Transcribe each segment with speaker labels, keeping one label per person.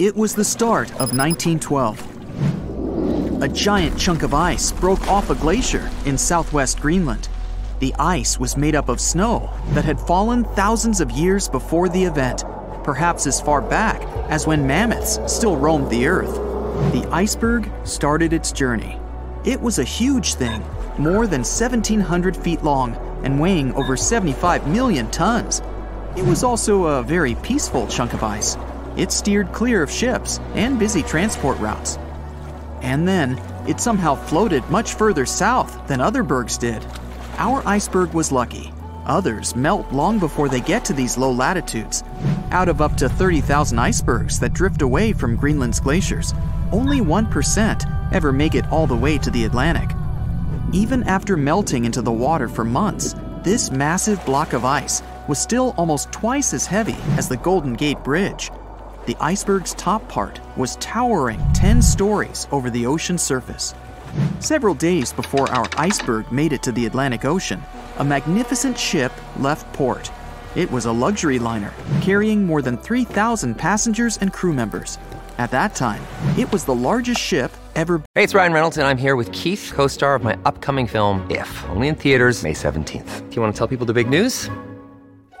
Speaker 1: It was the start of 1912. A giant chunk of ice broke off a glacier in southwest Greenland. The ice was made up of snow that had fallen thousands of years before the event, perhaps as far back as when mammoths still roamed the earth. The iceberg started its journey. It was a huge thing, more than 1,700 feet long and weighing over 75 million tons. It was also a very peaceful chunk of ice, it steered clear of ships and busy transport routes. And then, it somehow floated much further south than other bergs did. Our iceberg was lucky. Others melt long before they get to these low latitudes. Out of up to 30,000 icebergs that drift away from Greenland's glaciers, only 1% ever make it all the way to the Atlantic. Even after melting into the water for months, this massive block of ice was still almost twice as heavy as the Golden Gate Bridge the iceberg's top part was towering 10 stories over the ocean surface. Several days before our iceberg made it to the Atlantic Ocean, a magnificent ship left port. It was a luxury liner carrying more than 3,000 passengers and crew members. At that time, it was the largest ship ever.
Speaker 2: Hey, it's Ryan Reynolds, and I'm here with Keith, co star of my upcoming film, If, only in theaters, May 17th. Do you want to tell people the big news?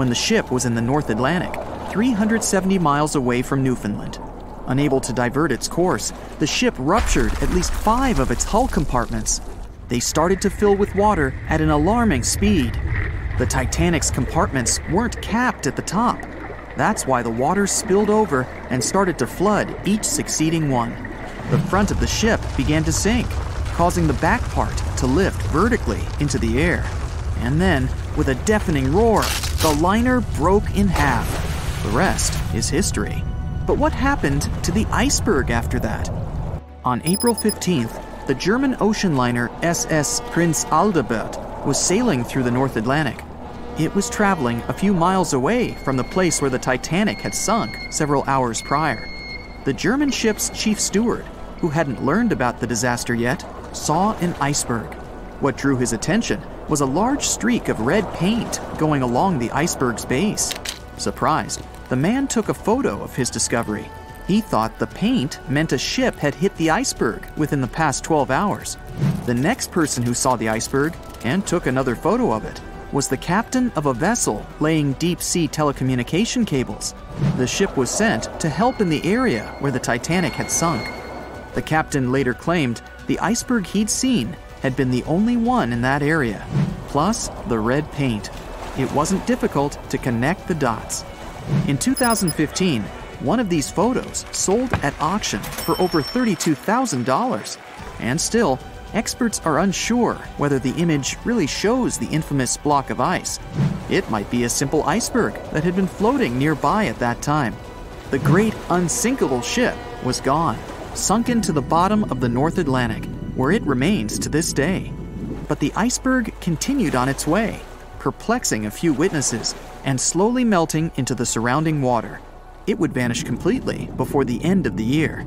Speaker 1: when the ship was in the North Atlantic, 370 miles away from Newfoundland. Unable to divert its course, the ship ruptured at least five of its hull compartments. They started to fill with water at an alarming speed. The Titanic's compartments weren't capped at the top. That's why the water spilled over and started to flood each succeeding one. The front of the ship began to sink, causing the back part to lift vertically into the air. And then, with a deafening roar, the liner broke in half. The rest is history. But what happened to the iceberg after that? On April 15th, the German ocean liner SS Prinz Adalbert was sailing through the North Atlantic. It was traveling a few miles away from the place where the Titanic had sunk several hours prior. The German ship's chief steward, who hadn't learned about the disaster yet, saw an iceberg. What drew his attention was a large streak of red paint going along the iceberg's base. Surprised, the man took a photo of his discovery. He thought the paint meant a ship had hit the iceberg within the past 12 hours. The next person who saw the iceberg and took another photo of it was the captain of a vessel laying deep sea telecommunication cables. The ship was sent to help in the area where the Titanic had sunk. The captain later claimed the iceberg he'd seen had been the only one in that area, plus the red paint. It wasn't difficult to connect the dots. In 2015, one of these photos sold at auction for over $32,000. And still, experts are unsure whether the image really shows the infamous block of ice. It might be a simple iceberg that had been floating nearby at that time. The great unsinkable ship was gone, sunken to the bottom of the North Atlantic where it remains to this day. But the iceberg continued on its way, perplexing a few witnesses and slowly melting into the surrounding water. It would vanish completely before the end of the year.